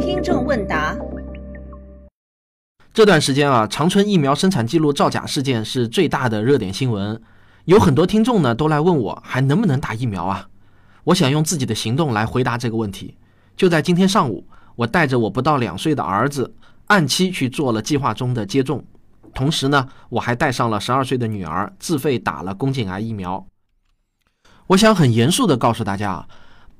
听众问答：这段时间啊，长春疫苗生产记录造假事件是最大的热点新闻，有很多听众呢都来问我还能不能打疫苗啊？我想用自己的行动来回答这个问题。就在今天上午，我带着我不到两岁的儿子按期去做了计划中的接种，同时呢，我还带上了十二岁的女儿自费打了宫颈癌疫苗。我想很严肃地告诉大家啊，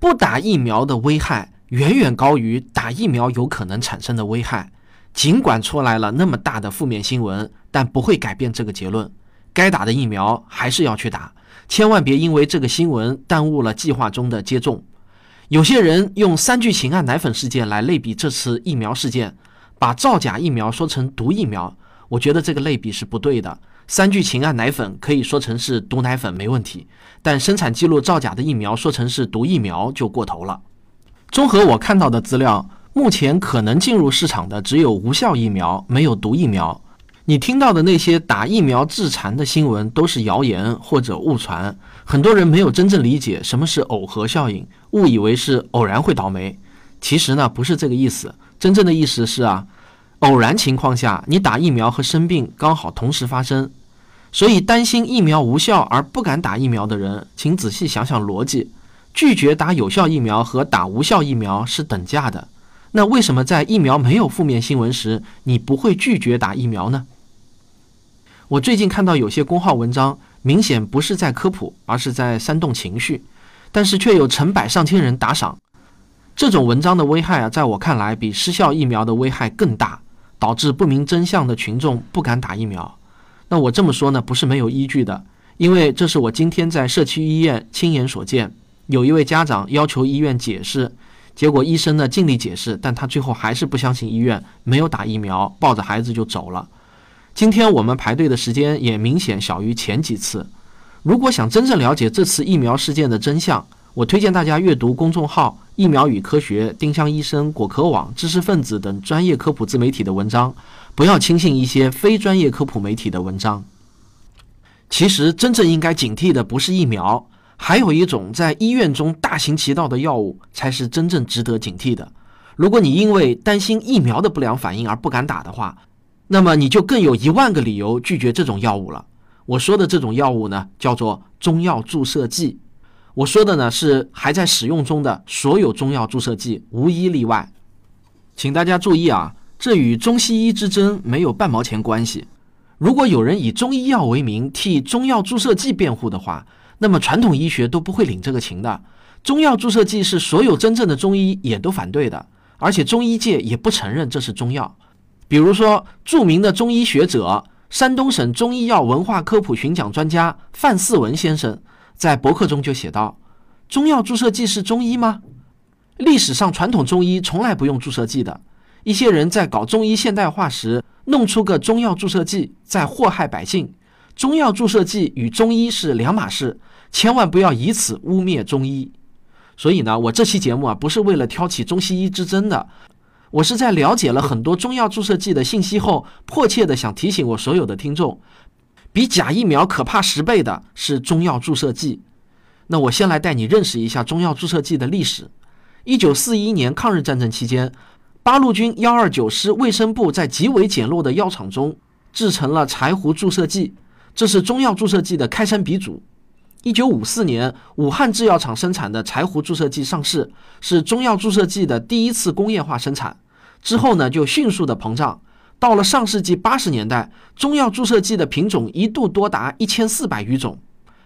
不打疫苗的危害远远高于打疫苗有可能产生的危害。尽管出来了那么大的负面新闻，但不会改变这个结论：该打的疫苗还是要去打，千万别因为这个新闻耽误了计划中的接种。有些人用三聚氰胺奶粉事件来类比这次疫苗事件，把造假疫苗说成毒疫苗，我觉得这个类比是不对的。三聚氰胺奶粉可以说成是毒奶粉没问题，但生产记录造假的疫苗说成是毒疫苗就过头了。综合我看到的资料，目前可能进入市场的只有无效疫苗，没有毒疫苗。你听到的那些打疫苗致残的新闻都是谣言或者误传，很多人没有真正理解什么是耦合效应，误以为是偶然会倒霉。其实呢，不是这个意思，真正的意思是啊，偶然情况下你打疫苗和生病刚好同时发生。所以，担心疫苗无效而不敢打疫苗的人，请仔细想想逻辑：拒绝打有效疫苗和打无效疫苗是等价的。那为什么在疫苗没有负面新闻时，你不会拒绝打疫苗呢？我最近看到有些公号文章，明显不是在科普，而是在煽动情绪，但是却有成百上千人打赏。这种文章的危害啊，在我看来比失效疫苗的危害更大，导致不明真相的群众不敢打疫苗。那我这么说呢，不是没有依据的，因为这是我今天在社区医院亲眼所见。有一位家长要求医院解释，结果医生呢尽力解释，但他最后还是不相信医院，没有打疫苗，抱着孩子就走了。今天我们排队的时间也明显小于前几次。如果想真正了解这次疫苗事件的真相，我推荐大家阅读公众号“疫苗与科学”、丁香医生、果壳网、知识分子等专业科普自媒体的文章。不要轻信一些非专业科普媒体的文章。其实，真正应该警惕的不是疫苗，还有一种在医院中大行其道的药物才是真正值得警惕的。如果你因为担心疫苗的不良反应而不敢打的话，那么你就更有一万个理由拒绝这种药物了。我说的这种药物呢，叫做中药注射剂。我说的呢是还在使用中的所有中药注射剂，无一例外。请大家注意啊！这与中西医之争没有半毛钱关系。如果有人以中医药为名替中药注射剂辩护的话，那么传统医学都不会领这个情的。中药注射剂是所有真正的中医也都反对的，而且中医界也不承认这是中药。比如说，著名的中医学者、山东省中医药文化科普巡讲专家范四文先生在博客中就写道：“中药注射剂是中医吗？历史上传统中医从来不用注射剂的。”一些人在搞中医现代化时，弄出个中药注射剂，在祸害百姓。中药注射剂与中医是两码事，千万不要以此污蔑中医。所以呢，我这期节目啊，不是为了挑起中西医之争的，我是在了解了很多中药注射剂的信息后，迫切的想提醒我所有的听众，比假疫苗可怕十倍的是中药注射剂。那我先来带你认识一下中药注射剂的历史。一九四一年抗日战争期间。八路军幺二九师卫生部在极为简陋的药厂中制成了柴胡注射剂，这是中药注射剂的开山鼻祖。一九五四年，武汉制药厂生产的柴胡注射剂上市，是中药注射剂的第一次工业化生产。之后呢，就迅速的膨胀。到了上世纪八十年代，中药注射剂的品种一度多达一千四百余种。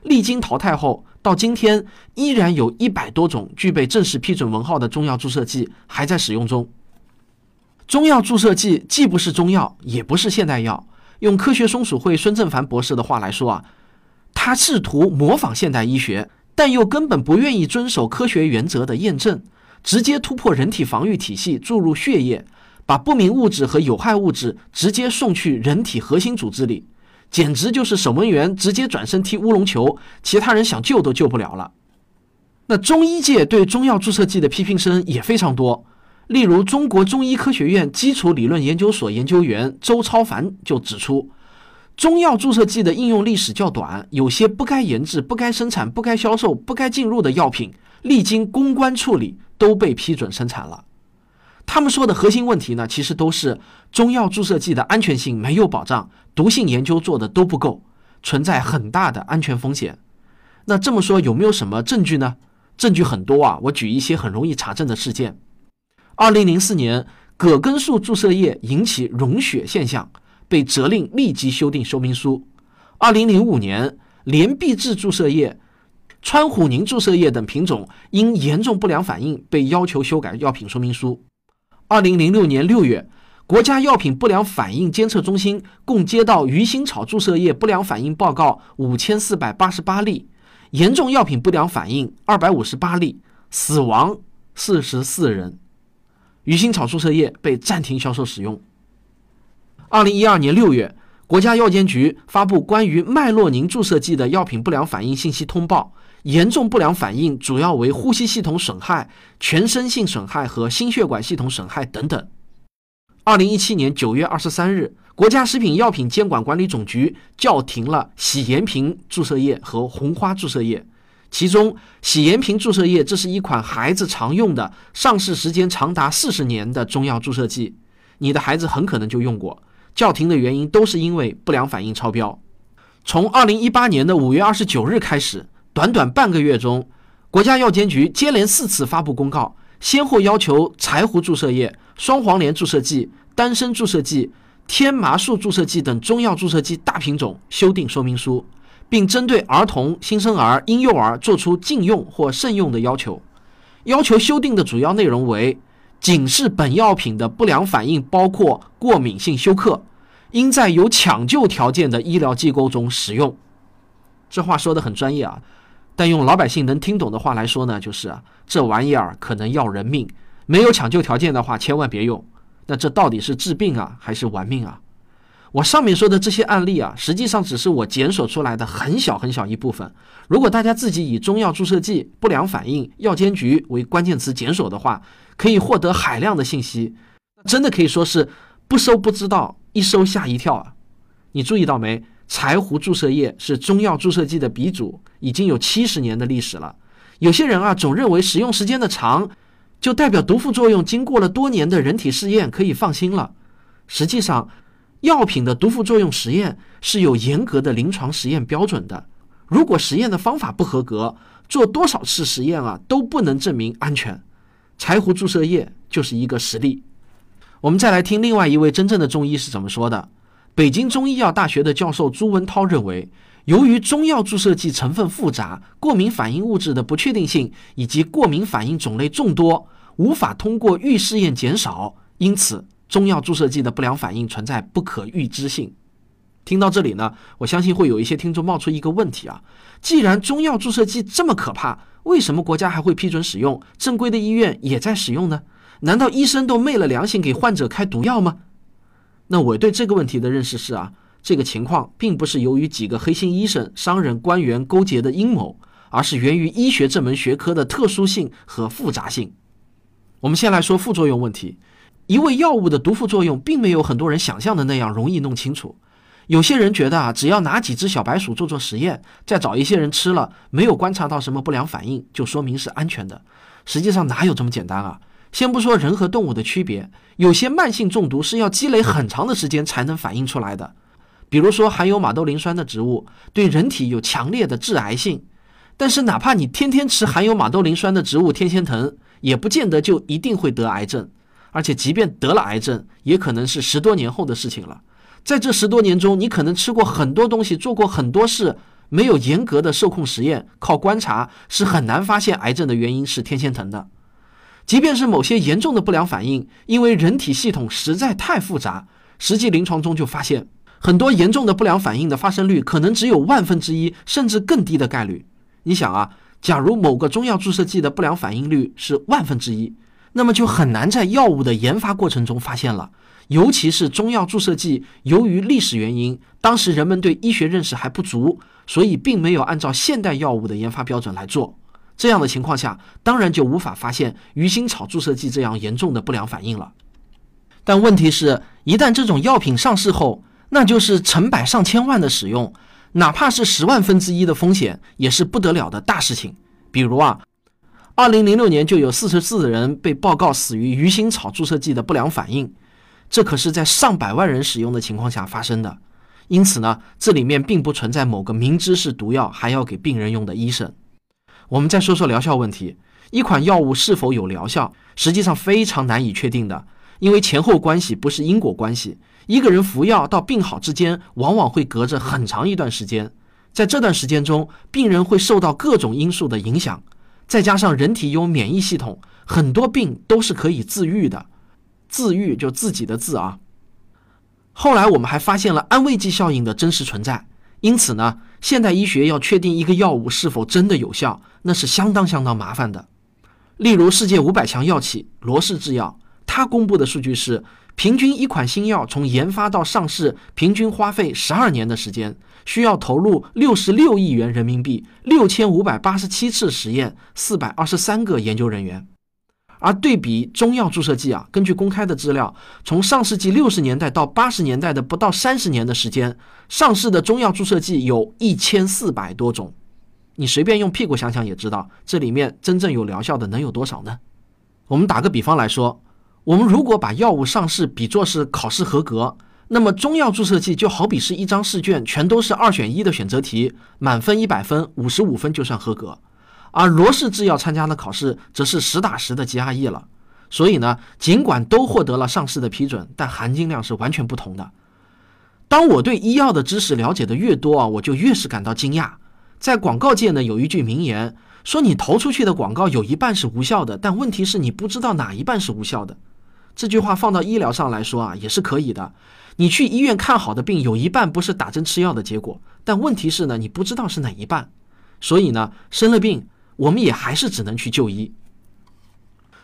历经淘汰后，到今天依然有一百多种具备正式批准文号的中药注射剂还在使用中。中药注射剂既不是中药，也不是现代药。用科学松鼠会孙正凡博士的话来说啊，他试图模仿现代医学，但又根本不愿意遵守科学原则的验证，直接突破人体防御体系，注入血液，把不明物质和有害物质直接送去人体核心组织里，简直就是守门员直接转身踢乌龙球，其他人想救都救不了了。那中医界对中药注射剂的批评声也非常多。例如，中国中医科学院基础理论研究所研究员周超凡就指出，中药注射剂的应用历史较短，有些不该研制、不该生产、不该销售、不该进入的药品，历经公关处理都被批准生产了。他们说的核心问题呢，其实都是中药注射剂的安全性没有保障，毒性研究做的都不够，存在很大的安全风险。那这么说有没有什么证据呢？证据很多啊，我举一些很容易查证的事件。二零零四年，葛根素注射液引起溶血现象。被责令立即修订说明书。二零零五年，联必治注射液、川虎宁注射液等品种因严重不良反应被要求修改药品说明书。二零零六年六月，国家药品不良反应监测中心共接到鱼腥草注射液不良反应报告五千四百八十八例，严重药品不良反应二百五十八例，死亡四十四人。鱼腥草注射液被暂停销售使用。二零一二年六月，国家药监局发布关于麦洛宁注射剂的药品不良反应信息通报，严重不良反应主要为呼吸系统损害、全身性损害和心血管系统损害等等。二零一七年九月二十三日，国家食品药品监管管理总局叫停了喜延平注射液和红花注射液。其中，喜延平注射液这是一款孩子常用的、上市时间长达四十年的中药注射剂，你的孩子很可能就用过。叫停的原因都是因为不良反应超标。从二零一八年的五月二十九日开始，短短半个月中，国家药监局接连四次发布公告，先后要求柴胡注射液、双黄连注射剂、丹参注射剂、天麻素注射剂等中药注射剂大品种修订说明书，并针对儿童、新生儿、婴幼儿作出禁用或慎用的要求。要求修订的主要内容为。警示本药品的不良反应包括过敏性休克，应在有抢救条件的医疗机构中使用。这话说的很专业啊，但用老百姓能听懂的话来说呢，就是，这玩意儿可能要人命，没有抢救条件的话，千万别用。那这到底是治病啊，还是玩命啊？我上面说的这些案例啊，实际上只是我检索出来的很小很小一部分。如果大家自己以中药注射剂不良反应、药监局为关键词检索的话，可以获得海量的信息。真的可以说是不搜不知道，一搜吓一跳啊！你注意到没？柴胡注射液是中药注射剂的鼻祖，已经有七十年的历史了。有些人啊，总认为使用时间的长，就代表毒副作用经过了多年的人体试验可以放心了。实际上，药品的毒副作用实验是有严格的临床实验标准的。如果实验的方法不合格，做多少次实验啊都不能证明安全。柴胡注射液就是一个实例。我们再来听另外一位真正的中医是怎么说的。北京中医药大学的教授朱文涛认为，由于中药注射剂成分复杂、过敏反应物质的不确定性以及过敏反应种类众多，无法通过预试验减少，因此。中药注射剂的不良反应存在不可预知性。听到这里呢，我相信会有一些听众冒出一个问题啊：既然中药注射剂这么可怕，为什么国家还会批准使用？正规的医院也在使用呢？难道医生都昧了良心给患者开毒药吗？那我对这个问题的认识是啊，这个情况并不是由于几个黑心医生、商人、官员勾结的阴谋，而是源于医学这门学科的特殊性和复杂性。我们先来说副作用问题。一味药物的毒副作用，并没有很多人想象的那样容易弄清楚。有些人觉得啊，只要拿几只小白鼠做做实验，再找一些人吃了，没有观察到什么不良反应，就说明是安全的。实际上哪有这么简单啊？先不说人和动物的区别，有些慢性中毒是要积累很长的时间才能反应出来的。比如说含有马兜铃酸的植物，对人体有强烈的致癌性。但是哪怕你天天吃含有马兜铃酸的植物天仙藤，也不见得就一定会得癌症。而且，即便得了癌症，也可能是十多年后的事情了。在这十多年中，你可能吃过很多东西，做过很多事，没有严格的受控实验，靠观察是很难发现癌症的原因是天仙藤的。即便是某些严重的不良反应，因为人体系统实在太复杂，实际临床中就发现很多严重的不良反应的发生率可能只有万分之一，甚至更低的概率。你想啊，假如某个中药注射剂的不良反应率是万分之一。那么就很难在药物的研发过程中发现了，尤其是中药注射剂，由于历史原因，当时人们对医学认识还不足，所以并没有按照现代药物的研发标准来做。这样的情况下，当然就无法发现鱼腥草注射剂这样严重的不良反应了。但问题是，一旦这种药品上市后，那就是成百上千万的使用，哪怕是十万分之一的风险，也是不得了的大事情。比如啊，二零零六年就有四十四人被报告死于鱼腥草注射剂的不良反应，这可是在上百万人使用的情况下发生的。因此呢，这里面并不存在某个明知是毒药还要给病人用的医生。我们再说说疗效问题，一款药物是否有疗效，实际上非常难以确定的，因为前后关系不是因果关系。一个人服药到病好之间，往往会隔着很长一段时间，在这段时间中，病人会受到各种因素的影响，再加上人体有免疫系统，很多病都是可以自愈的。自愈就自己的自啊。后来我们还发现了安慰剂效应的真实存在，因此呢，现代医学要确定一个药物是否真的有效，那是相当相当麻烦的。例如，世界五百强药企罗氏制药，他公布的数据是，平均一款新药从研发到上市，平均花费十二年的时间，需要投入六十六亿元人民币，六千五百八十七次实验，四百二十三个研究人员。而对比中药注射剂啊，根据公开的资料，从上世纪六十年代到八十年代的不到三十年的时间，上市的中药注射剂有一千四百多种。你随便用屁股想想也知道，这里面真正有疗效的能有多少呢？我们打个比方来说，我们如果把药物上市比作是考试合格，那么中药注射剂就好比是一张试卷，全都是二选一的选择题，满分一百分，五十五分就算合格。而罗氏制药参加的考试则是实打实的 GRE 了，所以呢，尽管都获得了上市的批准，但含金量是完全不同的。当我对医药的知识了解的越多啊，我就越是感到惊讶。在广告界呢，有一句名言说：“你投出去的广告有一半是无效的，但问题是你不知道哪一半是无效的。”这句话放到医疗上来说啊，也是可以的。你去医院看好的病，有一半不是打针吃药的结果，但问题是呢，你不知道是哪一半。所以呢，生了病。我们也还是只能去就医。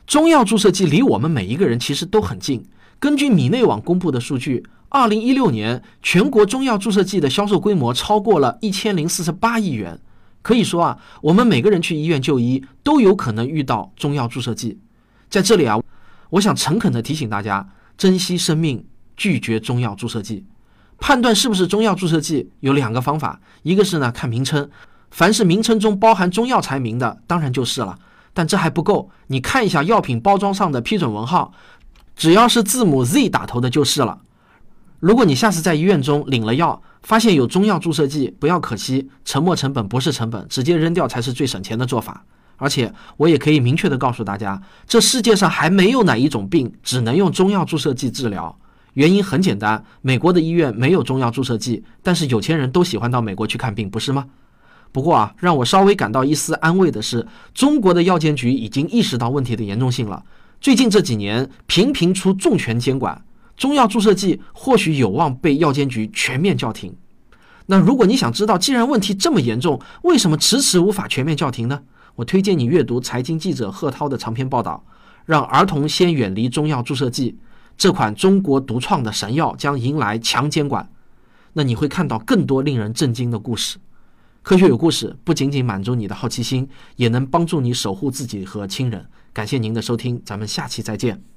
中药注射剂离我们每一个人其实都很近。根据米内网公布的数据，二零一六年全国中药注射剂的销售规模超过了一千零四十八亿元。可以说啊，我们每个人去医院就医都有可能遇到中药注射剂。在这里啊，我想诚恳的提醒大家：珍惜生命，拒绝中药注射剂。判断是不是中药注射剂有两个方法，一个是呢看名称。凡是名称中包含中药材名的，当然就是了。但这还不够，你看一下药品包装上的批准文号，只要是字母 Z 打头的就是了。如果你下次在医院中领了药，发现有中药注射剂，不要可惜，沉没成本不是成本，直接扔掉才是最省钱的做法。而且我也可以明确的告诉大家，这世界上还没有哪一种病只能用中药注射剂治疗。原因很简单，美国的医院没有中药注射剂，但是有钱人都喜欢到美国去看病，不是吗？不过啊，让我稍微感到一丝安慰的是，中国的药监局已经意识到问题的严重性了。最近这几年频频出重拳监管，中药注射剂或许有望被药监局全面叫停。那如果你想知道，既然问题这么严重，为什么迟迟无法全面叫停呢？我推荐你阅读财经记者贺涛的长篇报道，《让儿童先远离中药注射剂》，这款中国独创的神药将迎来强监管。那你会看到更多令人震惊的故事。科学有故事，不仅仅满足你的好奇心，也能帮助你守护自己和亲人。感谢您的收听，咱们下期再见。